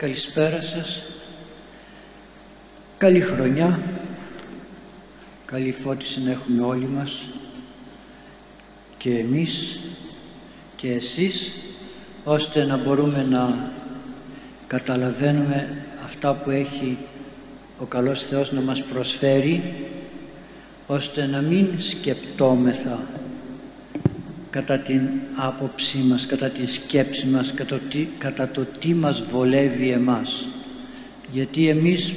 Καλησπέρα σας. Καλή χρονιά. Καλή φώτιση να έχουμε όλοι μας και εμείς και εσείς ώστε να μπορούμε να καταλαβαίνουμε αυτά που έχει ο καλός Θεός να μας προσφέρει ώστε να μην σκεπτόμεθα κατά την άποψή μας, κατά την σκέψη μας, κατά το, τι, κατά το τι μας βολεύει εμάς. Γιατί εμείς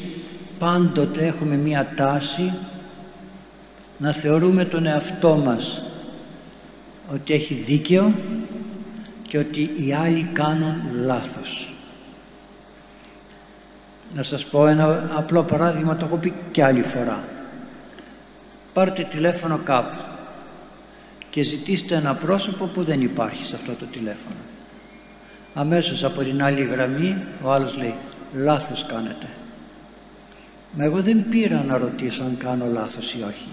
πάντοτε έχουμε μία τάση να θεωρούμε τον εαυτό μας ότι έχει δίκαιο και ότι οι άλλοι κάνουν λάθος. Να σας πω ένα απλό παράδειγμα, το έχω πει και άλλη φορά. Πάρτε τηλέφωνο κάπου και ζητήστε ένα πρόσωπο που δεν υπάρχει σε αυτό το τηλέφωνο. Αμέσως από την άλλη γραμμή ο άλλος λέει «Λάθος κάνετε». Μα εγώ δεν πήρα να ρωτήσω αν κάνω λάθος ή όχι.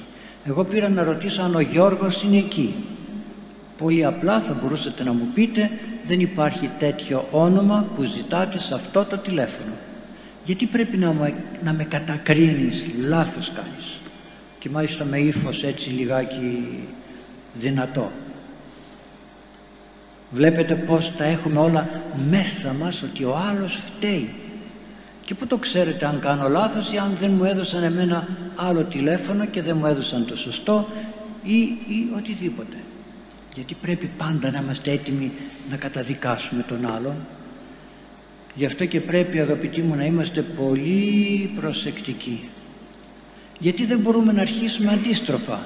Εγώ πήρα να ρωτήσω αν ο Γιώργος είναι εκεί. Πολύ απλά θα μπορούσατε να μου πείτε δεν υπάρχει τέτοιο όνομα που ζητάτε σε αυτό το τηλέφωνο. Γιατί πρέπει να με, να με κατακρίνεις, λάθος κάνεις. Και μάλιστα με ύφος έτσι λιγάκι δυνατό. Βλέπετε πως τα έχουμε όλα μέσα μας ότι ο άλλος φταίει. Και πού το ξέρετε αν κάνω λάθος ή αν δεν μου έδωσαν εμένα άλλο τηλέφωνο και δεν μου έδωσαν το σωστό ή, ή οτιδήποτε. Γιατί πρέπει πάντα να είμαστε έτοιμοι να καταδικάσουμε τον άλλον. Γι' αυτό και πρέπει αγαπητοί μου να είμαστε πολύ προσεκτικοί. Γιατί δεν μπορούμε να αρχίσουμε αντίστροφα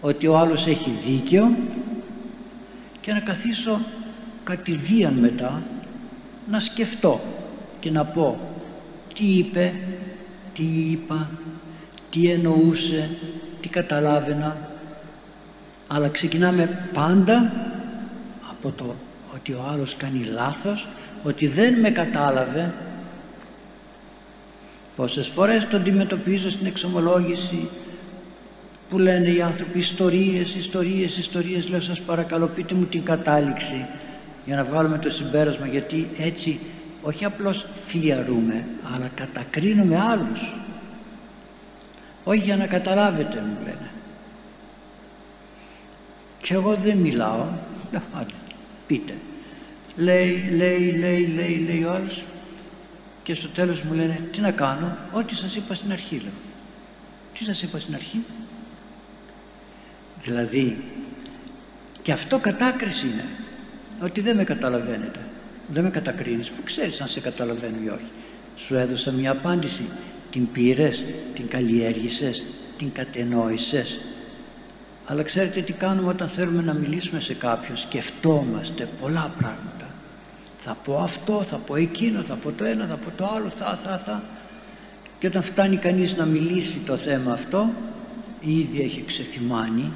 ότι ο άλλος έχει δίκαιο και να καθίσω κατηδίαν μετά να σκεφτώ και να πω τι είπε, τι είπα, τι εννοούσε, τι καταλάβαινα. Αλλά ξεκινάμε πάντα από το ότι ο άλλος κάνει λάθος ότι δεν με κατάλαβε. Πόσες φορές το αντιμετωπίζω στην εξομολόγηση που λένε οι άνθρωποι ιστορίες, ιστορίες, ιστορίες λέω σας παρακαλώ πείτε μου την κατάληξη για να βάλουμε το συμπέρασμα γιατί έτσι όχι απλώς φιαρούμε αλλά κατακρίνουμε άλλους. Όχι για να καταλάβετε μου λένε. Και εγώ δεν μιλάω. Άντε, πείτε. Λέει, λέει, λέει, λέει, λέει ο άλλος και στο τέλος μου λένε τι να κάνω ό,τι σας είπα στην αρχή λέω. Τι σας είπα στην αρχή Δηλαδή και αυτό κατάκριση είναι ότι δεν με καταλαβαίνετε. Δεν με κατακρίνεις που ξέρεις αν σε καταλαβαίνω ή όχι. Σου έδωσα μια απάντηση. Την πήρες, την καλλιέργησες, την κατενόησες. Αλλά ξέρετε τι κάνουμε όταν θέλουμε να μιλήσουμε σε κάποιον. Σκεφτόμαστε πολλά πράγματα. Θα πω αυτό, θα πω εκείνο, θα πω το ένα, θα πω το άλλο, θα, θα, θα. Και όταν φτάνει κανείς να μιλήσει το θέμα αυτό, ήδη έχει ξεθυμάνει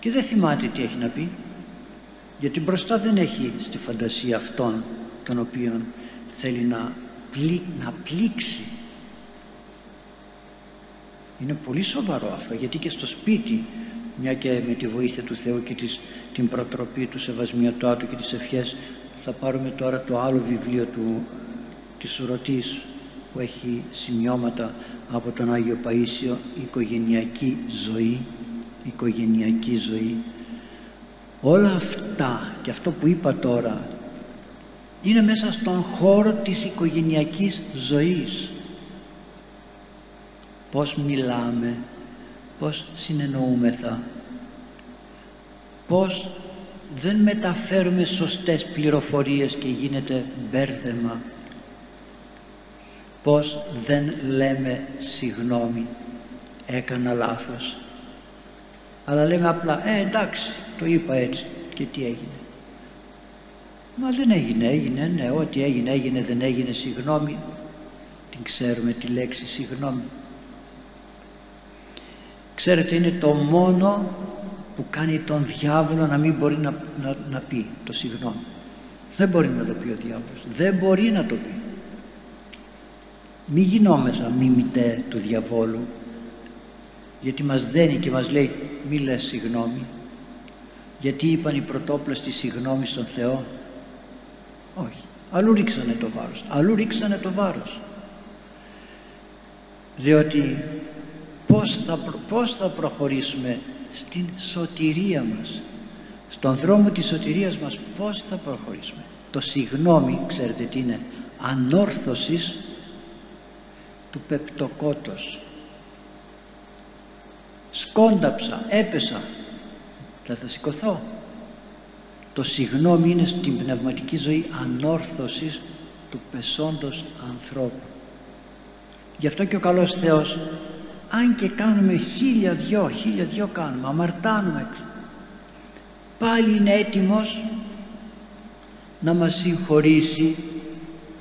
και δεν θυμάται τι έχει να πει. Γιατί μπροστά δεν έχει στη φαντασία αυτόν τον οποίον θέλει να, να πλήξει. Είναι πολύ σοβαρό αυτό γιατί και στο σπίτι μια και με τη βοήθεια του Θεού και της, την προτροπή του Σεβασμιωτάτου και τις ευχές θα πάρουμε τώρα το άλλο βιβλίο του της Ουρωτής που έχει σημειώματα από τον Άγιο Παΐσιο «Οικογενειακή ζωή» οικογενειακή ζωή. Όλα αυτά και αυτό που είπα τώρα είναι μέσα στον χώρο της οικογενειακής ζωής. Πως μιλάμε πως συνεννοούμεθα πως δεν μεταφέρουμε σωστές πληροφορίες και γίνεται μπέρδεμα πως δεν λέμε συγνώμη έκανα λάθος αλλά λέμε απλά ε εντάξει το είπα έτσι και τι έγινε. Μα δεν έγινε έγινε ναι ό,τι έγινε έγινε δεν έγινε συγγνώμη. Την ξέρουμε τη λέξη συγγνώμη. Ξέρετε είναι το μόνο που κάνει τον διάβολο να μην μπορεί να, να, να πει το συγγνώμη. Δεν μπορεί να το πει ο διάβολος. Δεν μπορεί να το πει. Μη γινόμεθα μιμητέ του διαβόλου γιατί μας δένει και μας λέει μη λες συγγνώμη γιατί είπαν οι πρωτόπλαστοι συγγνώμη στον Θεό όχι αλλού ρίξανε το βάρος, αλλού ρίξανε το βάρος. Διότι πώς θα, πώς θα προχωρήσουμε στην σωτηρία μας, στον δρόμο της σωτηρίας μας πώς θα προχωρήσουμε. Το συγνώμη, ξέρετε τι είναι, ανόρθωσης του πεπτοκότος. Σκόνταψα, έπεσα, θα θα σηκωθώ. Το συγνώμη είναι στην πνευματική ζωή ανόρθωσης του πεσόντος ανθρώπου. Γι' αυτό και ο καλός Θεός, αν και κάνουμε χίλια δυο, χίλια δυο κάνουμε, αμαρτάνουμε, πάλι είναι έτοιμος να μας συγχωρήσει,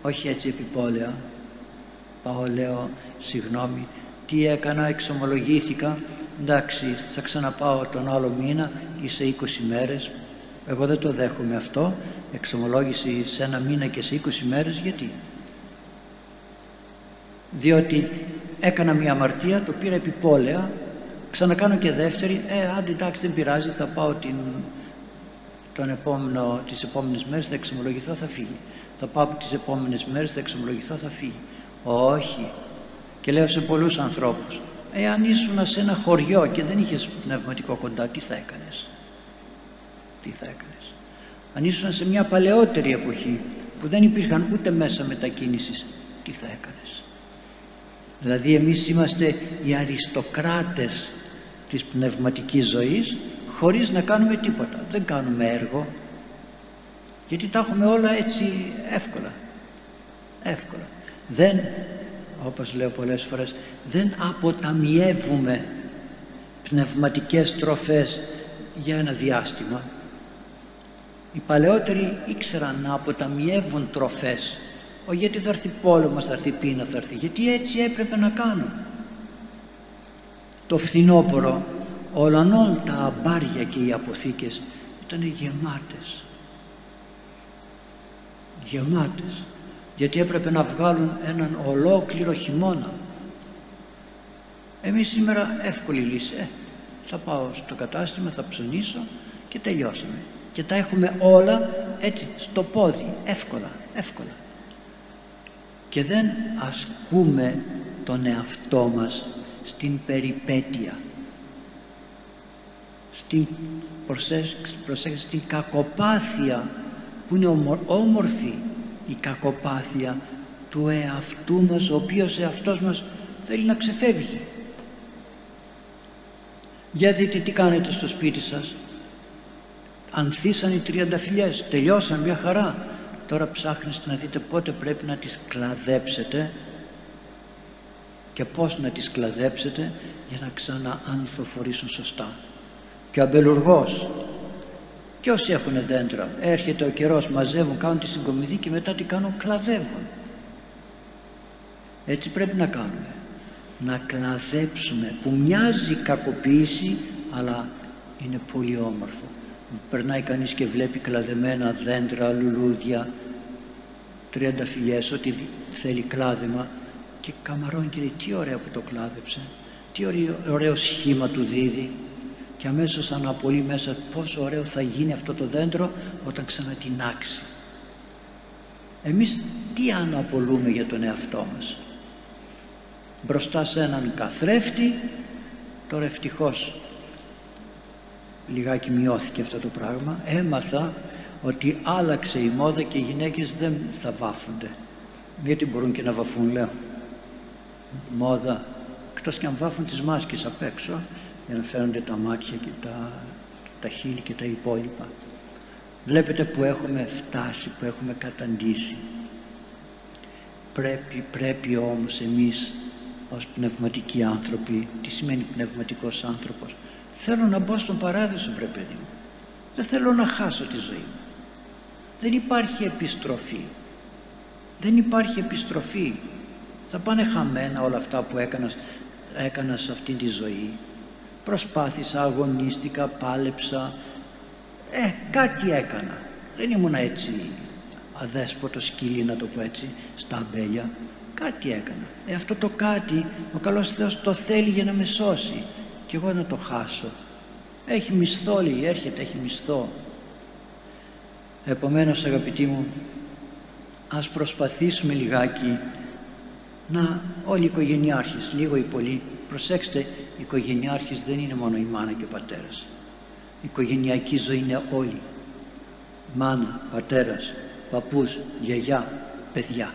όχι έτσι επιπόλαια, πάω λέω συγγνώμη, τι έκανα, εξομολογήθηκα, εντάξει θα ξαναπάω τον άλλο μήνα ή σε 20 μέρες, εγώ δεν το δέχομαι αυτό, εξομολόγηση σε ένα μήνα και σε 20 μέρες, γιατί; Διότι έκανα μια αμαρτία, το πήρα επιπόλαια, ξανακάνω και δεύτερη, ε, άντε εντάξει δεν πειράζει, θα πάω την, τον επόμενο, τις επόμενες μέρες, θα εξομολογηθώ, θα φύγει. Θα πάω τις επόμενες μέρες, θα εξομολογηθώ, θα φύγει. Όχι. Και λέω σε πολλούς ανθρώπους, εάν ήσουν σε ένα χωριό και δεν είχες πνευματικό κοντά, τι θα έκανες; Τι θα έκανες; Αν ήσουν σε μια παλαιότερη εποχή που δεν υπήρχαν ούτε μέσα μετακίνησης, τι θα έκανες; Δηλαδή εμείς είμαστε οι αριστοκράτες της πνευματικής ζωής χωρίς να κάνουμε τίποτα. Δεν κάνουμε έργο γιατί τα έχουμε όλα έτσι εύκολα. Εύκολα. Δεν, όπως λέω πολλές φορές, δεν αποταμιεύουμε πνευματικές τροφές για ένα διάστημα. Οι παλαιότεροι ήξεραν να αποταμιεύουν τροφές όχι γιατί θα έρθει πόλεμος, θα έρθει πείνα, θα έρθει. Γιατί έτσι έπρεπε να κάνουν. Το φθινόπωρο, όλων τα αμπάρια και οι αποθήκες ήταν γεμάτες. Γεμάτες. Γιατί έπρεπε να βγάλουν έναν ολόκληρο χειμώνα. Εμείς σήμερα εύκολη λύση. Ε, θα πάω στο κατάστημα, θα ψωνίσω και τελειώσαμε. Και τα έχουμε όλα έτσι στο πόδι, εύκολα, εύκολα και δεν ασκούμε τον εαυτό μας στην περιπέτεια στην προσέξτε, στην κακοπάθεια που είναι όμορφη η κακοπάθεια του εαυτού μας ο οποίος εαυτός μας θέλει να ξεφεύγει. Για δείτε τι κάνετε στο σπίτι σας. Ανθίσαν οι τριανταφυλιές τελειώσαν μια χαρά. Τώρα ψάχνεστε να δείτε πότε πρέπει να τις κλαδέψετε και πώς να τις κλαδέψετε για να ξαναανθοφορήσουν σωστά. Και ο αμπελουργός και όσοι έχουν δέντρα έρχεται ο καιρός μαζεύουν κάνουν τη συγκομιδή και μετά τι κάνουν κλαδεύουν. Έτσι πρέπει να κάνουμε. Να κλαδέψουμε που μοιάζει κακοποίηση αλλά είναι πολύ όμορφο. Περνάει κανείς και βλέπει κλαδεμένα δέντρα, λουλούδια, τριανταφυλιές, ό,τι θέλει κλάδεμα. Και καμαρώνει και λέει τι ωραία που το κλάδεψε, τι ωραίο σχήμα του δίδει και αμέσως αναπολύει μέσα πόσο ωραίο θα γίνει αυτό το δέντρο όταν ξανατινάξει. Εμείς τι αναπολούμε για τον εαυτό μας; Μπροστά σε έναν καθρέφτη, τώρα ευτυχώς λιγάκι μειώθηκε αυτό το πράγμα έμαθα ότι άλλαξε η μόδα και οι γυναίκες δεν θα βάφονται γιατί μπορούν και να βαφούν λέω μόδα εκτός και αν βάφουν τις μάσκες απ' έξω για να φαίνονται τα μάτια και τα, τα χείλη και τα υπόλοιπα βλέπετε που έχουμε φτάσει που έχουμε καταντήσει πρέπει, πρέπει όμως εμείς ως πνευματικοί άνθρωποι τι σημαίνει πνευματικός άνθρωπος; Θέλω να μπω στον παράδεισο βρε παιδί μου. Δεν θέλω να χάσω τη ζωή μου. Δεν υπάρχει επιστροφή. Δεν υπάρχει επιστροφή. Θα πάνε χαμένα όλα αυτά που έκανας, έκανας σε αυτή τη ζωή. Προσπάθησα, αγωνίστηκα, πάλεψα. Ε, κάτι έκανα. Δεν ήμουν έτσι αδέσποτος σκύλι να το πω έτσι, στα αμπέλια. Κάτι έκανα. Ε, αυτό το κάτι ο καλός Θεός το θέλει για να με σώσει και εγώ να το χάσω έχει μισθό λέει έρχεται έχει μισθό επομένως αγαπητοί μου ας προσπαθήσουμε λιγάκι να όλοι οι οικογενειάρχες, λίγο ή πολύ, προσέξτε, οι οικογενειάρχες δεν είναι μόνο η μάνα και ο πατέρας. Η οικογενειακή ζωή είναι όλοι. Μάνα, πατέρας, παππούς, γιαγιά, παιδιά.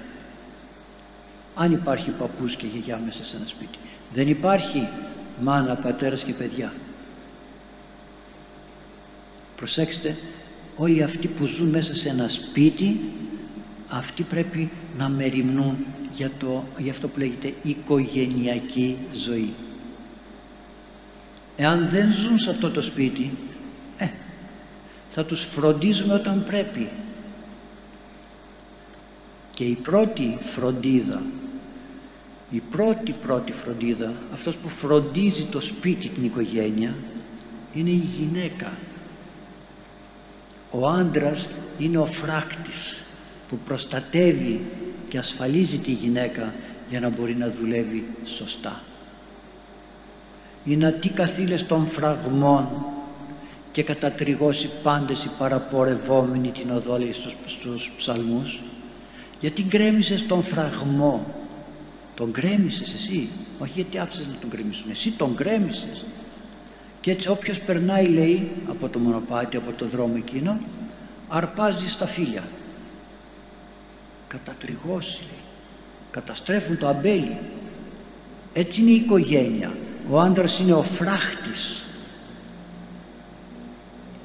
Αν υπάρχει παππούς και γιαγιά μέσα σε ένα σπίτι. Δεν υπάρχει μάνα, πατέρας και παιδιά. Προσέξτε, όλοι αυτοί που ζουν μέσα σε ένα σπίτι, αυτοί πρέπει να μεριμνούν για, το, για αυτό που λέγεται οικογενειακή ζωή. Εάν δεν ζουν σε αυτό το σπίτι, ε, θα τους φροντίζουμε όταν πρέπει. Και η πρώτη φροντίδα, η πρώτη πρώτη φροντίδα, αυτός που φροντίζει το σπίτι, την οικογένεια, είναι η γυναίκα. Ο άντρας είναι ο φράκτης που προστατεύει και ασφαλίζει τη γυναίκα για να μπορεί να δουλεύει σωστά. Είναι τι καθήλες των φραγμών και κατατριγώσει πάντες οι παραπορευόμενοι την οδό λέει στους, στους ψαλμούς. Γιατί γκρέμισες τον φραγμό. Τον γκρέμισες εσύ. Όχι γιατί άφησες να τον γκρεμίσουν. Εσύ τον γκρέμισες. Και έτσι όποιος περνάει λέει από το μονοπάτι από το δρόμο εκείνο αρπάζει στα φίλια κατατριγώσει καταστρέφουν το αμπέλι. Έτσι είναι η οικογένεια ο άντρας είναι ο φράχτης.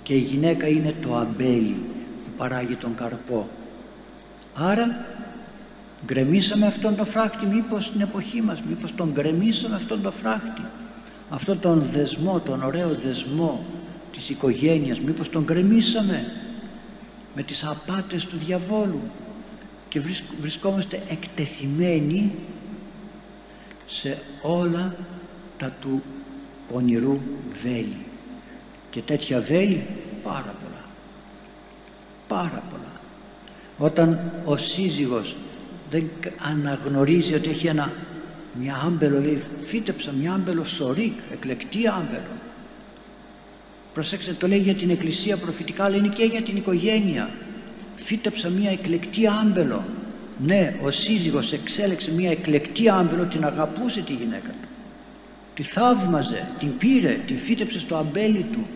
Και η γυναίκα είναι το αμπέλι που παράγει τον καρπό. Άρα γκρεμίσαμε αυτόν τον φράχτη μήπως στην εποχή μας μήπως τον γκρεμίσαμε αυτόν τον φράχτη. Αυτόν τον δεσμό τον ωραίο δεσμό της οικογένειας μήπως τον γκρεμίσαμε με τις απάτες του διαβόλου. Και βρισκόμαστε εκτεθειμένοι σε όλα τα του πονηρού βέλη. Και τέτοια βέλη πάρα πολλά. Πάρα πολλά. Όταν ο σύζυγος δεν αναγνωρίζει ότι έχει ένα μια άμπελο λέει φύτεψα μια άμπελο σωρίκ εκλεκτή άμπελο. Προσέξτε το λέει για την εκκλησία προφητικά αλλά είναι και για την οικογένεια. Φύτεψα μια εκλεκτή άμπελο. Ναι ο σύζυγος εξέλεξε μια εκλεκτή άμπελο την αγαπούσε τη γυναίκα του τη θαύμαζε, την πήρε, την φύτεψε στο αμπέλι του.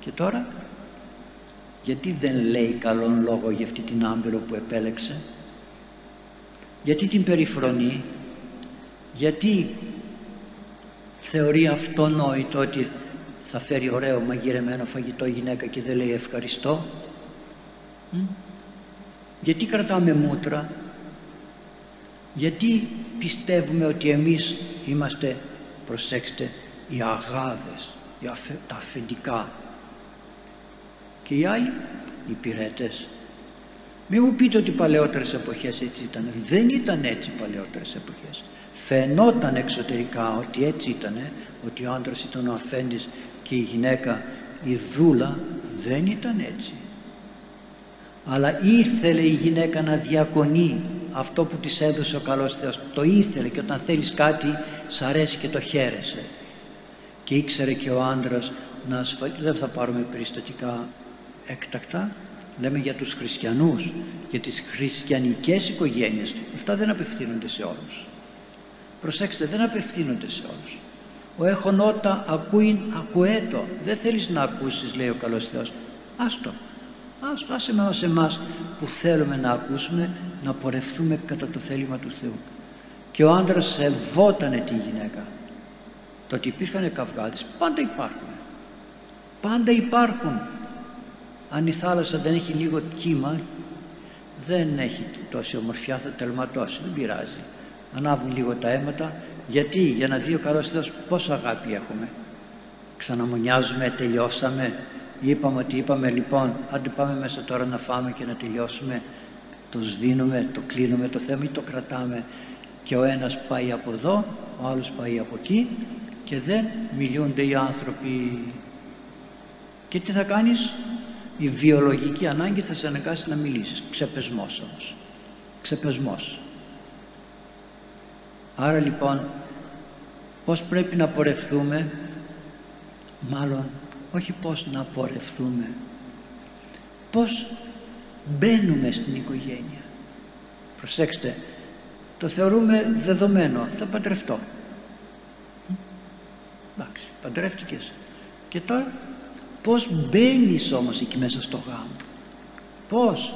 Και τώρα γιατί δεν λέει καλόν λόγο για αυτή την άμπελο που επέλεξε; Γιατί την περιφρονεί; Γιατί θεωρεί αυτονόητο ότι θα φέρει ωραίο μαγειρεμένο φαγητό η γυναίκα και δεν λέει ευχαριστώ; Γιατί κρατάμε μούτρα; Γιατί πιστεύουμε ότι εμείς είμαστε προσέξτε οι αγάδες τα αφεντικά. Και οι άλλοι οι πυρέτες. Μην μου πείτε ότι οι παλαιότερες εποχές έτσι ήταν. Δεν ήταν έτσι οι παλαιότερες εποχές. Φαινόταν εξωτερικά ότι έτσι ήταν ότι ο άντρας ήταν ο αφέντης και η γυναίκα η δούλα δεν ήταν έτσι αλλά ήθελε η γυναίκα να διακονεί αυτό που της έδωσε ο καλός Θεός. Το ήθελε και όταν θέλεις κάτι σ' αρέσει και το χαίρεσαι. Και ήξερε και ο άντρας να ασφαλ... δεν θα πάρουμε περιστατικά έκτακτα. Λέμε για τους χριστιανούς για τις χριστιανικές οικογένειες. Αυτά δεν απευθύνονται σε όλους. Προσέξτε δεν απευθύνονται σε όλους. Ο έχων ότα ακούειν ακουέτο δεν θέλεις να ακούσεις λέει ο καλός Θεός. Άστο άστο άσε με εμάς που θέλουμε να ακούσουμε να πορευθούμε κατά το θέλημα του Θεού. Και ο άντρας σεβότανε τη γυναίκα. Το ότι υπήρχαν καυγάδες πάντα υπάρχουν. Πάντα υπάρχουν. Αν η θάλασσα δεν έχει λίγο κύμα δεν έχει τόση ομορφιά θα τελματώσει δεν πειράζει. Ανάβουν λίγο τα αίματα. Γιατί για να δει ο καλός Θεός πόσο αγάπη έχουμε. Ξαναμονιάζουμε τελειώσαμε είπαμε ότι είπαμε λοιπόν άντε πάμε μέσα τώρα να φάμε και να τελειώσουμε. Το σβήνουμε, το κλείνουμε το θέμα ή το κρατάμε. Και ο ένας πάει από εδώ, ο άλλος πάει από εκεί και δεν μιλούνται οι άνθρωποι και τι θα κάνεις; Η βιολογική ανάγκη θα σε αναγκάσει να μιλήσεις. Ξεπεσμός όμως. Ξεπεσμός. Άρα λοιπόν πως πρέπει να πορευθούμε; Μάλλον όχι πως να πορευθούμε. Πως μπαίνουμε στην οικογένεια. Προσέξτε το θεωρούμε δεδομένο. Θα παντρευτώ. Εντάξει παντρεύτηκες. Και τώρα πως μπαίνεις όμως εκεί μέσα στο γάμο; Πως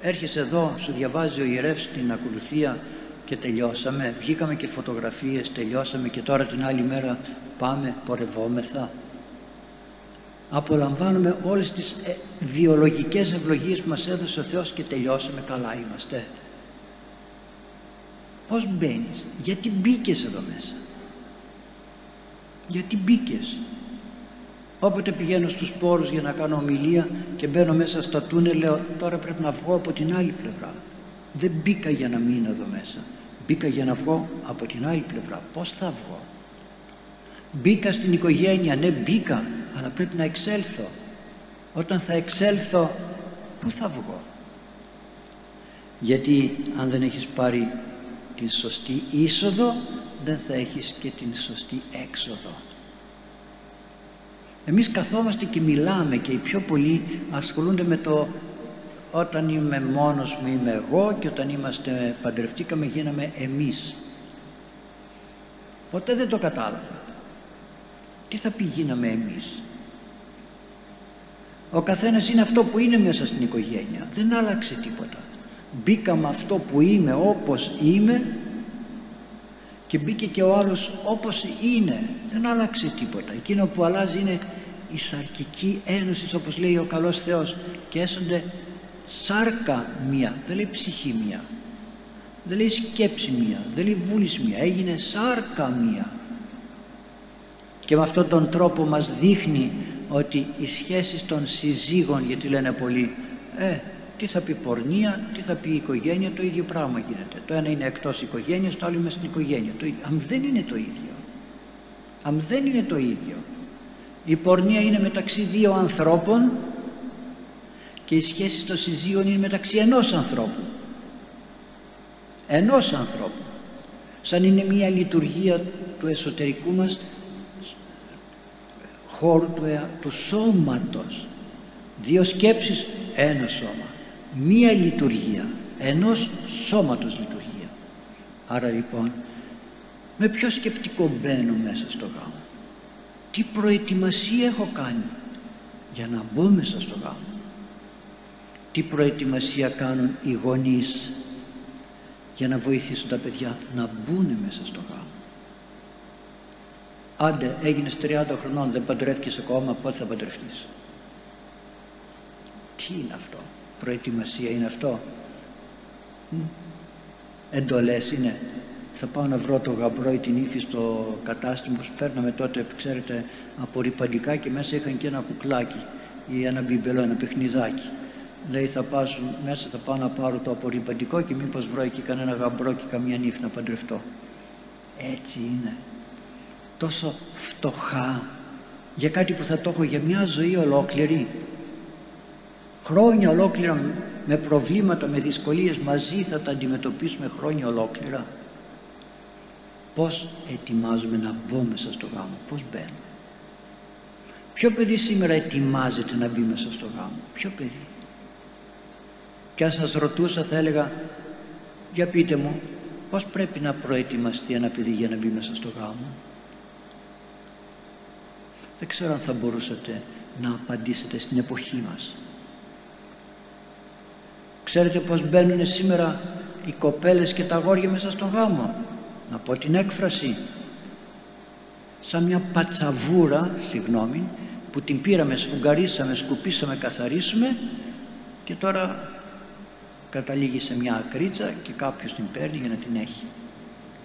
έρχεσαι εδώ σου διαβάζει ο ιερεύς την ακολουθία και τελειώσαμε. Βγήκαμε και φωτογραφίες τελειώσαμε και τώρα την άλλη μέρα πάμε πορευόμεθα απολαμβάνουμε όλες τις ε, βιολογικές ευλογίες που μας έδωσε ο Θεός και τελειώσαμε καλά είμαστε. Πως μπαίνεις; Γιατί μπήκες εδώ μέσα; Γιατί μπήκες; Όποτε πηγαίνω στους πόρους για να κάνω ομιλία και μπαίνω μέσα στα τούνελ λέω τώρα πρέπει να βγω από την άλλη πλευρά δεν μπήκα για να μείνω εδώ μέσα. Μπήκα για να βγω από την άλλη πλευρά. Πως θα βγω; Μπήκα στην οικογένεια. Ναι μπήκα αλλά πρέπει να εξέλθω. Όταν θα εξέλθω πού θα βγω; Γιατί αν δεν έχεις πάρει την σωστή είσοδο δεν θα έχεις και την σωστή έξοδο. Εμείς καθόμαστε και μιλάμε και οι πιο πολλοί ασχολούνται με το όταν είμαι μόνος μου είμαι εγώ και όταν είμαστε παντρευτήκαμε γίναμε εμείς ποτέ δεν το κατάλαβα τι θα πει γίναμε εμείς; Ο καθένας είναι αυτό που είναι μέσα στην οικογένεια. Δεν άλλαξε τίποτα. Μπήκαμε αυτό που είμαι όπως είμαι και μπήκε και ο άλλος όπως είναι. Δεν άλλαξε τίποτα. Εκείνο που αλλάζει είναι η σαρκική ένωση όπως λέει ο καλός Θεός και έσονται σάρκα μία. Δεν λέει ψυχή μία. Δεν λέει σκέψη μία. Δεν λέει βούληση μία. Έγινε σάρκα μία και με αυτόν τον τρόπο μας δείχνει ότι οι σχέσεις των συζύγων γιατί λένε πολλοί ε, τι θα πει πορνεία, τι θα πει οικογένεια, το ίδιο πράγμα γίνεται. Το ένα είναι εκτός οικογένειας, το άλλο είναι στην οικογένεια. Το, αν δεν είναι το ίδιο. Αν δεν είναι το ίδιο. Η πορνεία είναι μεταξύ δύο ανθρώπων και οι σχέσεις των συζύγων είναι μεταξύ ενός ανθρώπου. Ενός ανθρώπου. Σαν είναι μια λειτουργία του εσωτερικού μας χώρου του, του σώματος. Δύο σκέψεις, ένα σώμα μία λειτουργία ενός σώματος λειτουργία άρα λοιπόν με ποιο σκεπτικό μπαίνω μέσα στο γάμο; Τι προετοιμασία έχω κάνει για να μπω μέσα στο γάμο; Τι προετοιμασία κάνουν οι γονείς για να βοηθήσουν τα παιδιά να μπουν μέσα στο γάμο; Άντε έγινες 30 χρονών δεν παντρεύτηκες ακόμα πότε θα παντρευτείς; Τι είναι αυτό; Προετοιμασία είναι αυτό; Εντολές είναι. Θα πάω να βρω το γαμπρό ή την ύφη στο κατάστημα που παίρναμε τότε ξέρετε απορριπαντικά και μέσα είχαν και ένα κουκλάκι ή ένα μπιμπελό, ένα παιχνιδάκι. Λέει θα πάω μέσα θα πάω να πάρω το απορριπαντικό και μήπως βρω εκεί κανένα γαμπρό και καμία νύφη να παντρευτώ. Έτσι είναι τόσο φτωχά για κάτι που θα το έχω για μια ζωή ολόκληρη. Χρόνια ολόκληρα με προβλήματα, με δυσκολίες μαζί θα τα αντιμετωπίσουμε χρόνια ολόκληρα. Πως ετοιμάζουμε να μπω μέσα στο γάμο πως μπαίνω. Ποιο παιδί σήμερα ετοιμάζεται να μπει μέσα στο γάμο ποιο παιδί. Και αν σας ρωτούσα θα έλεγα για πείτε μου πως πρέπει να προετοιμαστεί ένα παιδί για να μπει μέσα στο γάμο δεν ξέρω αν θα μπορούσατε να απαντήσετε στην εποχή μας Ξέρετε πως μπαίνουν σήμερα οι κοπέλες και τα αγόρια μέσα στον γάμο; Να πω την έκφραση. Σαν μια πατσαβούρα, συγγνώμη, που την πήραμε, σφουγγαρίσαμε, σκουπίσαμε, καθαρίσουμε και τώρα καταλήγει σε μια ακρίτσα και κάποιος την παίρνει για να την έχει.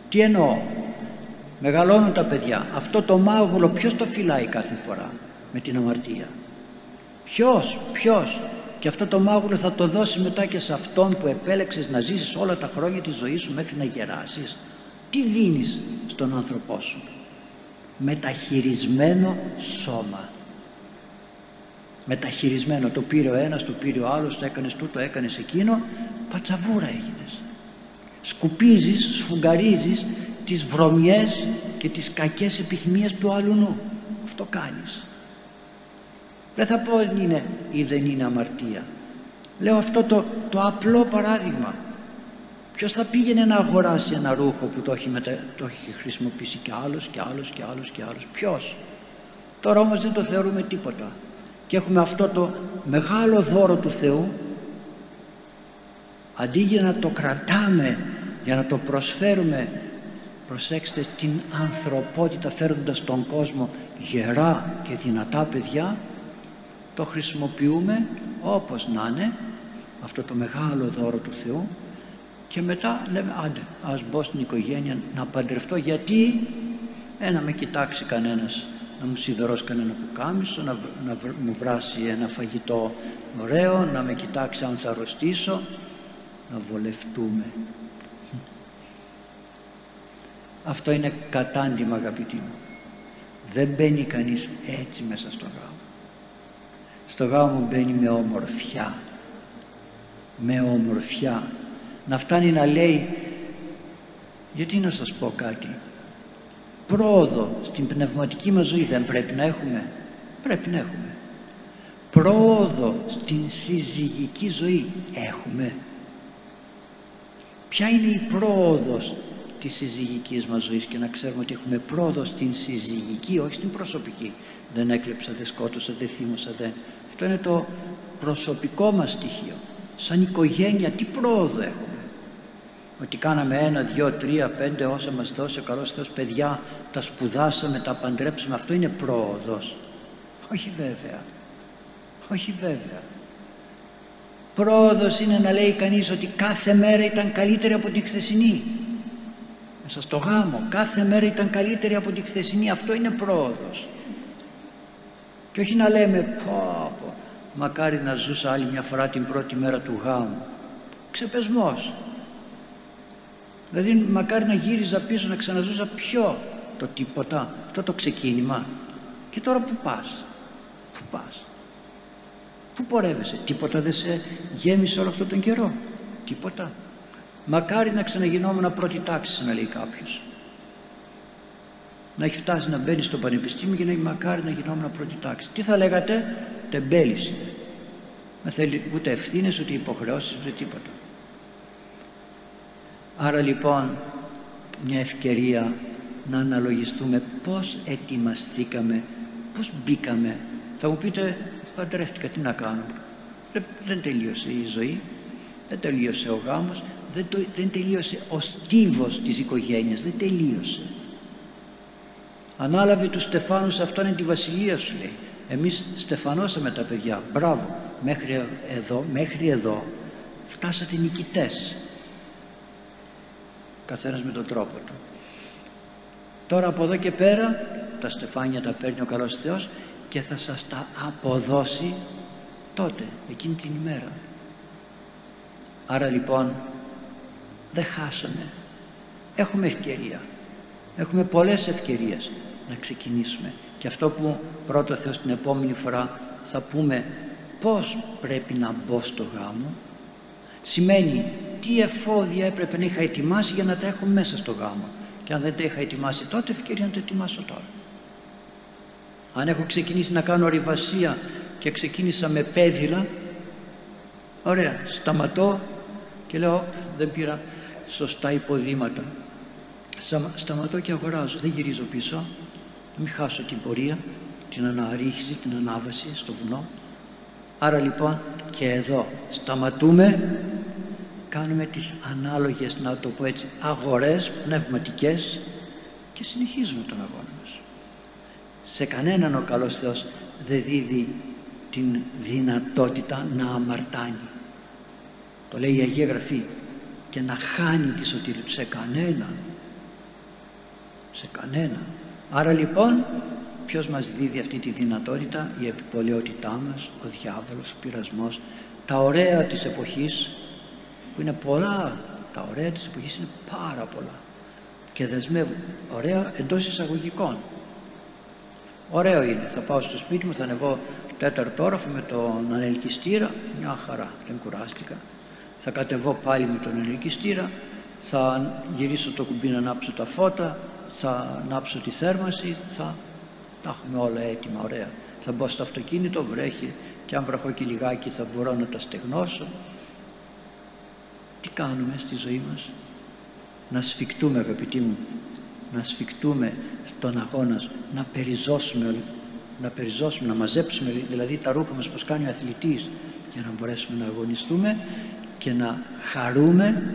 Τι εννοώ; Μεγαλώνουν τα παιδιά. Αυτό το μάγουλο ποιος το φυλάει κάθε φορά με την αμαρτία; Ποιος, ποιος; Και αυτό το μάγουλο θα το δώσει μετά και σε αυτόν που επέλεξες να ζήσεις όλα τα χρόνια της ζωής σου μέχρι να γεράσεις τι δίνεις στον άνθρωπό σου; Μεταχειρισμένο σώμα μεταχειρισμένο το πήρε ο ένας, το πήρε ο άλλος το έκανες τούτο, έκανες εκείνο πατσαβούρα έγινες σκουπίζεις, σφουγγαρίζεις τις βρωμιές και τις κακές επιθυμίες του άλλου νου αυτό κάνεις δεν θα πω ότι είναι ή δεν είναι αμαρτία. Λέω αυτό το, το απλό παράδειγμα. Ποιος θα πήγαινε να αγοράσει ένα ρούχο που το έχει, μετα... το έχει χρησιμοποιήσει και άλλος και άλλος και άλλος και άλλος. Ποιος; Τώρα όμως δεν το θεωρούμε τίποτα. Και έχουμε αυτό το μεγάλο δώρο του Θεού αντί για να το κρατάμε, για να το προσφέρουμε προσέξτε την ανθρωπότητα φέροντας στον κόσμο γερά και δυνατά παιδιά. Το χρησιμοποιούμε όπως να είναι αυτό το μεγάλο δώρο του Θεού. Και μετά λέμε άντε ας μπω στην οικογένεια να παντρευτώ γιατί ε, να με κοιτάξει κανένας να μου σιδερώσει κανένα πουκάμισο να, να μου βράσει ένα φαγητό ωραίο να με κοιτάξει αν θα αρρωστήσω να βολευτούμε αυτό είναι κατάντημα αγαπητοί μου. Δεν μπαίνει κανείς έτσι μέσα στο γάμο. Στο γάμο μπαίνει με ομορφιά. Με ομορφιά. Να φτάνει να λέει γιατί να σας πω κάτι; Πρόοδο στην πνευματική μας ζωή δεν πρέπει να έχουμε πρέπει να έχουμε. Πρόοδο στην συζυγική ζωή έχουμε. Ποια είναι η πρόοδος της συζυγικής μας ζωής και να ξέρουμε ότι έχουμε πρόοδο στην συζυγική όχι στην προσωπική. Δεν έκλεψα, δεν σκότωσα, δεν θύμωσα δεν. Αυτό είναι το προσωπικό μας στοιχείο. Σαν οικογένεια τι πρόοδο έχουμε; Ότι κάναμε ένα, δυο, τρία, πέντε όσα μας δώσει ο καλός Θεός παιδιά τα σπουδάσαμε, τα παντρέψαμε. Αυτό είναι πρόοδος. Όχι βέβαια. Όχι βέβαια. Πρόοδος είναι να λέει κανείς ότι κάθε μέρα ήταν καλύτερη από την χθεσινή μέσα στο γάμο κάθε μέρα ήταν καλύτερη από την χθεσινή. Αυτό είναι πρόοδος. Και όχι να λέμε πω, πω μακάρι να ζούσα άλλη μια φορά την πρώτη μέρα του γάμου ξεπεσμός. Δηλαδή μακάρι να γύριζα πίσω να ξαναζούσα πιο το τίποτα. Αυτό το ξεκίνημα. Και τώρα που πας που πας που πορεύεσαι. Τίποτα δεν σε γέμισε όλο αυτό τον καιρό. Τίποτα μακάρι να ξαναγινόμουν πρώτη τάξη να λέει κάποιος. Να έχει φτάσει να μπαίνει στο πανεπιστήμιο και να έχει μακάρι να γινόμουν πρώτη τάξη τι θα λέγατε; Τεμπέληση δεν θέλει ούτε ευθύνες ούτε υποχρεώσεις ούτε τίποτα. Άρα λοιπόν μια ευκαιρία να αναλογιστούμε πως ετοιμαστήκαμε πως μπήκαμε. Θα μου πείτε παντρεύτηκα τι να κάνω δεν τελείωσε η ζωή δεν τελείωσε ο γάμος δεν, το, δεν τελείωσε. Ο στίβος της οικογένειας δεν τελείωσε. Ανάλαβε τους Στεφάνους σε αυτόν είναι τη βασιλεία σου λέει. Εμείς στεφανώσαμε τα παιδιά μπράβο. Μέχρι εδώ, μέχρι εδώ φτάσατε νικητές. Καθένας με τον τρόπο του. Τώρα από εδώ και πέρα τα στεφάνια τα παίρνει ο καλός Θεός και θα σας τα αποδώσει τότε εκείνη την ημέρα. Άρα λοιπόν δεν χάσαμε. Έχουμε ευκαιρία. Έχουμε πολλές ευκαιρίες να ξεκινήσουμε. Και αυτό που πρώτο Θεός την επόμενη φορά θα πούμε πώς πρέπει να μπω στο γάμο σημαίνει τι εφόδια έπρεπε να είχα ετοιμάσει για να τα έχω μέσα στο γάμο. Και αν δεν τα είχα ετοιμάσει τότε ευκαιρία να τα ετοιμάσω τώρα. Αν έχω ξεκινήσει να κάνω ριβασία και ξεκίνησα με πέδιλα ωραία σταματώ και λέω δεν πήρα σωστά υποδήματα. Σταματώ και αγοράζω. Δεν γυρίζω πίσω. Να μην χάσω την πορεία την αναρρίχηση, την ανάβαση στο βουνό. Άρα λοιπόν και εδώ σταματούμε. Κάνουμε τις ανάλογες να το πω έτσι αγορές πνευματικές και συνεχίζουμε τον αγώνα μας. Σε κανέναν ο καλός Θεός δεν δίδει την δυνατότητα να αμαρτάνει. Το λέει η Αγία Γραφή και να χάνει τη σωτηρία του σε κανέναν. Σε κανέναν. Άρα λοιπόν ποιος μας δίδει αυτή τη δυνατότητα; Η επιπολαιότητά μας ο διάβολος, ο πειρασμός. Τα ωραία της εποχής που είναι πολλά τα ωραία της εποχής είναι πάρα πολλά και δεσμεύουν. Ωραία εντός εισαγωγικών. Ωραίο είναι. Θα πάω στο σπίτι μου θα ανεβώ τέταρτο όροφο με τον ανελκυστήρα. Μια χαρά. Δεν κουράστηκα θα κατεβώ πάλι με τον ελκυστήρα θα γυρίσω το κουμπί να ανάψω τα φώτα θα ανάψω τη θέρμαση θα τα έχουμε όλα έτοιμα ωραία. Θα μπω στο αυτοκίνητο βρέχει και αν βραχώ και λιγάκι θα μπορώ να τα στεγνώσω. Τι κάνουμε στη ζωή μας; Να σφιχτούμε αγαπητοί μου να σφιχτούμε στον αγώνα να περιζώσουμε να περιζώσουμε, να μαζέψουμε δηλαδή τα ρούχα μας πως κάνει ο αθλητής για να μπορέσουμε να αγωνιστούμε και να χαρούμε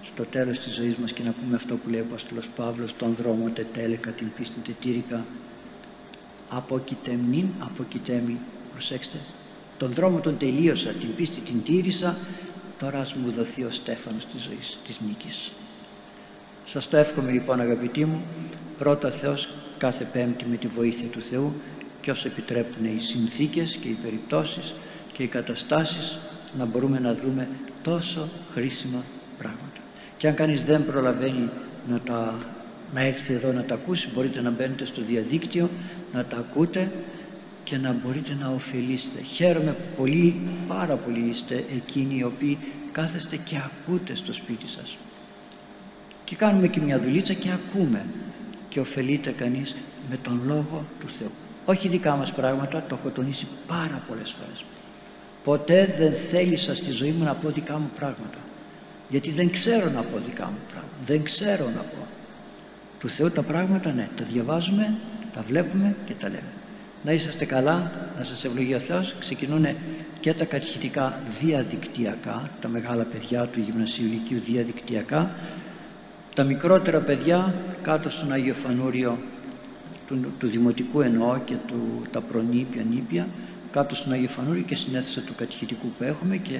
στο τέλος της ζωής μας και να πούμε αυτό που λέει ο Απόστολος Παύλος τον δρόμο τετέλεκα την πίστη τετήρικα αποκοιτεμνήν αποκοιτέμι προσέξτε τον δρόμο τον τελείωσα την πίστη την τήρησα. Τώρα ας μου δοθεί ο Στέφανος της ζωής της νίκης σας το εύχομαι λοιπόν αγαπητοί μου. Πρώτα Θεός κάθε πέμπτη με τη βοήθεια του Θεού και όσο επιτρέπουν οι συνθήκες και οι περιπτώσεις και οι καταστάσεις να μπορούμε να δούμε τόσο χρήσιμα πράγματα. Και αν κανείς δεν προλαβαίνει να, τα, να έρθει εδώ να τα ακούσει μπορείτε να μπαίνετε στο διαδίκτυο να τα ακούτε και να μπορείτε να ωφελήσετε. Χαίρομαι που πολύ, πάρα πολύ είστε εκείνοι οι οποίοι κάθεστε και ακούτε στο σπίτι σας. Και κάνουμε και μια δουλίτσα και ακούμε και ωφελείται κανείς με τον Λόγο του Θεού. Όχι δικά μας πράγματα, το έχω τονίσει πάρα πολλές φορές. Ποτέ δεν θέλησα στη ζωή μου να πω δικά μου πράγματα. Γιατί δεν ξέρω να πω δικά μου πράγματα. Δεν ξέρω να πω. Του Θεού τα πράγματα ναι, τα διαβάζουμε, τα βλέπουμε και τα λέμε. Να είσαστε καλά, να σας ευλογεί ο Θεός. Ξεκινούν και τα κατηχητικά διαδικτυακά, τα μεγάλα παιδιά του Γυμνασίου Λυκείου διαδικτυακά. Τα μικρότερα παιδιά κάτω στον Άγιο Φανούριο του, του Δημοτικού εννοώ και του, τα προνήπια νήπια κάτω στον Άγιο Φανούριο και στην αίθουσα του κατηχητικού που έχουμε και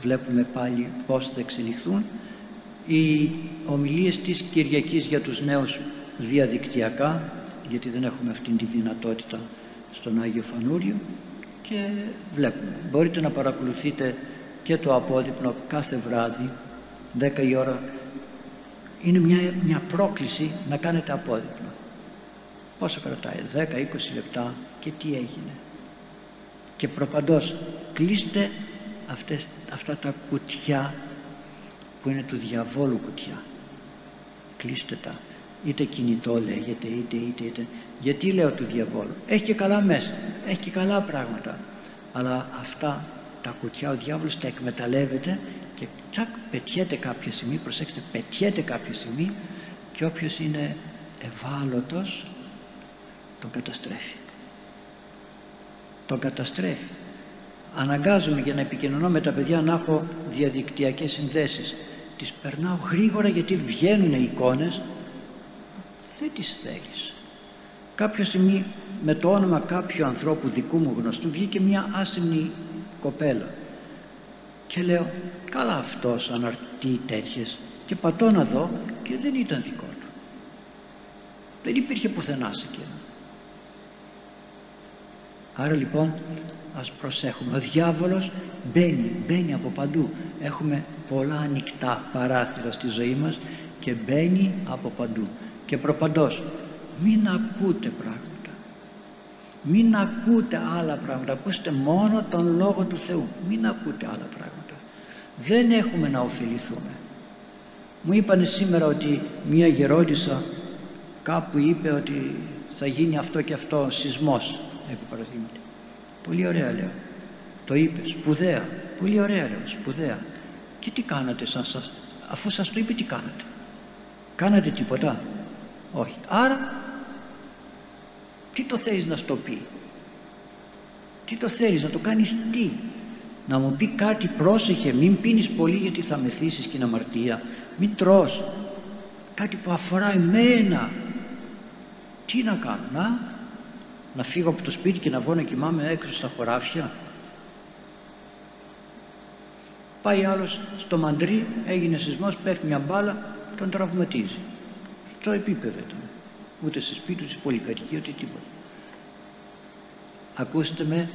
βλέπουμε πάλι πώς θα εξελιχθούν. Οι ομιλίες της Κυριακής για τους νέους διαδικτυακά γιατί δεν έχουμε αυτή τη δυνατότητα στον Άγιο Φανούριο και βλέπουμε. Μπορείτε να παρακολουθείτε και το απόδειπνο κάθε βράδυ 10 η ώρα. Είναι μια, μια πρόκληση να κάνετε απόδειπνο. Πόσο κρατάει 10-20 λεπτά και τι έγινε και προπαντός κλείστε αυτές, αυτά τα κουτιά που είναι του διαβόλου κουτιά. Κλείστε τα. Είτε κινητό λέγεται είτε είτε είτε. Γιατί λέω του διαβόλου; Έχει και καλά μέσα έχει και καλά πράγματα. Αλλά αυτά τα κουτιά ο διάβολος τα εκμεταλλεύεται και τσακ πετιέται κάποια στιγμή προσέξτε πετιέται κάποια στιγμή και όποιος είναι ευάλωτος τον καταστρέφει τον καταστρέφει. Αναγκάζομαι για να επικοινωνώ με τα παιδιά να έχω διαδικτυακές συνδέσεις. Τις περνάω γρήγορα γιατί βγαίνουν οι εικόνες. Δεν τις θέλεις. Κάποια στιγμή με το όνομα κάποιου ανθρώπου δικού μου γνωστού βγήκε μια άσημνη κοπέλα. Και λέω καλά αυτός αναρτεί τέτοιες και πατώ να δω και δεν ήταν δικό του. Δεν υπήρχε πουθενά σε εκείνο άρα λοιπόν ας προσέχουμε. Ο διάβολος μπαίνει, μπαίνει από παντού. Έχουμε πολλά ανοιχτά παράθυρα στη ζωή μας και μπαίνει από παντού. Και προπαντός μην ακούτε πράγματα. Μην ακούτε άλλα πράγματα. Ακούστε μόνο τον Λόγο του Θεού. Μην ακούτε άλλα πράγματα. Δεν έχουμε να ωφεληθούμε. Μου είπανε σήμερα ότι μία γερόντισσα κάπου είπε ότι θα γίνει αυτό και αυτό σεισμός επί παραδείγματι. Πολύ ωραία λέω. Το είπες. Σπουδαία. Πολύ ωραία λέω. Σπουδαία. Και τι κάνατε σαν σας αφού σας το είπε τι κάνατε; Κάνατε τίποτα; Όχι. Άρα τι το θέλεις να στο πει; Τι το θέλεις να το κάνεις τι; Να μου πει κάτι πρόσεχε μην πίνεις πολύ γιατί θα μεθύσεις και είναι αμαρτία. Μην τρως. Κάτι που αφορά εμένα. Τι να κάνω να, να φύγω από το σπίτι και να βγω να κοιμάμαι έξω στα χωράφια πάει άλλος στο μαντρί έγινε σεισμός πέφτει μια μπάλα τον τραυματίζει στο επίπεδο του ούτε σε σπίτι, ούτε σε πολυκατοικία, ούτε τίποτα. Ακούστε με,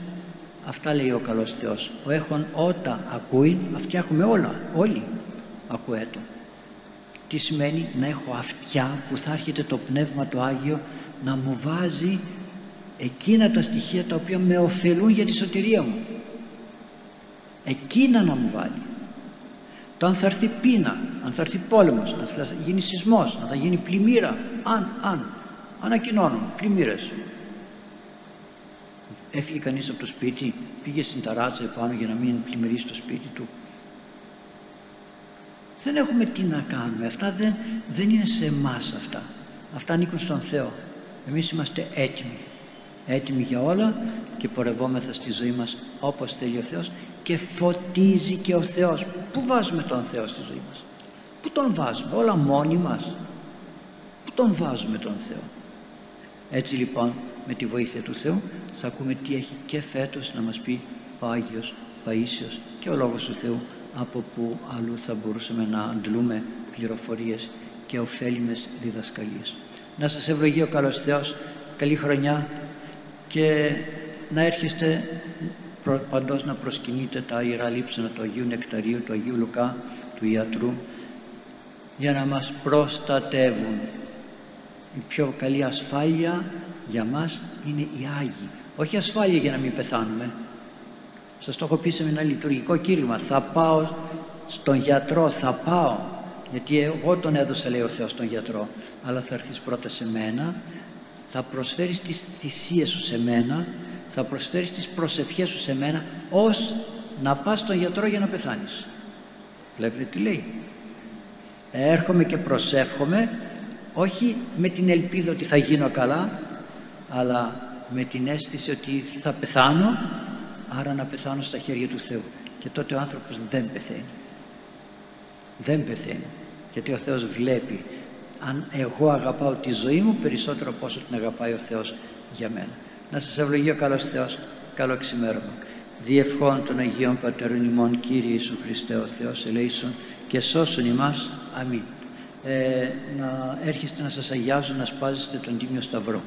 αυτά λέει ο καλός Θεός. Ο έχων ότα ακούει, αυτιά έχουμε όλα, όλοι ακούέτο. Τι σημαίνει να έχω αυτιά που θα έρχεται το Πνεύμα το Άγιο να μου βάζει εκείνα τα στοιχεία τα οποία με ωφελούν για τη σωτηρία μου. Εκείνα να μου βάλει. Το αν θα έρθει πείνα, αν θα έρθει πόλεμος, αν θα γίνει σεισμός, αν θα γίνει πλημμύρα, αν, αν, ανακοινώνουν πλημμύρες έφυγε κανείς από το σπίτι πήγε στην ταράτσα επάνω για να μην πλημμυρίσει το σπίτι του Δεν έχουμε τι να κάνουμε. Αυτά δεν, δεν είναι σε εμάς αυτά. Αυτά ανήκουν στον Θεό. Εμείς είμαστε έτοιμοι. Έτοιμοι για όλα και πορευόμεθα στη ζωή μας όπως θέλει ο Θεός και φωτίζει και ο Θεός. Πού βάζουμε τον Θεό στη ζωή μας; Πού τον βάζουμε; Όλα μόνοι μας. Πού τον βάζουμε τον Θεό; Έτσι λοιπόν με τη βοήθεια του Θεού θα ακούμε τι έχει και φέτος να μας πει ο Άγιος Παΐσιος και ο Λόγος του Θεού από που αλλού θα μπορούσαμε να αντλούμε πληροφορίες και ωφέλιμες διδασκαλίες. Να σας ευλογεί ο καλός Θεός, καλή χρονιά και να έρχεστε παντός να προσκυνείτε τα Ιερά Λείψανα του Αγίου Νεκταρίου, του Αγίου Λουκά, του Ιατρού για να μας προστατεύουν. Η πιο καλή ασφάλεια για μας είναι οι Άγιοι. Όχι ασφάλεια για να μην πεθάνουμε. Σας το έχω πει σε ένα λειτουργικό κήρυγμα. Θα πάω στον γιατρό, θα πάω. Γιατί εγώ τον έδωσα λέει ο Θεός τον γιατρό. Αλλά θα έρθεις πρώτα σε μένα, θα προσφέρεις τις θυσίες σου σε μένα, θα προσφέρεις τις προσευχές σου σε μένα, ως να πας στον γιατρό για να πεθάνεις. Βλέπετε τι λέει. Έρχομαι και προσεύχομαι, όχι με την ελπίδα ότι θα γίνω καλά, αλλά με την αίσθηση ότι θα πεθάνω άρα να πεθάνω στα χέρια του Θεού και τότε ο άνθρωπος δεν πεθαίνει δεν πεθαίνει γιατί ο Θεός βλέπει αν εγώ αγαπάω τη ζωή μου περισσότερο από όσο την αγαπάει ο Θεός για μένα. Να σας ευλογεί ο καλός Θεός. Καλό ξημέρωμα. Διευχών των Αγίων Πατέρων ημών Κύριε Ιησού Χριστέ ο Θεός ελέησον και σώσον ημάς. Αμήν. Ε, να έρχεστε να σας αγιάζω να σπάζεστε τον Τίμιο Σταυρό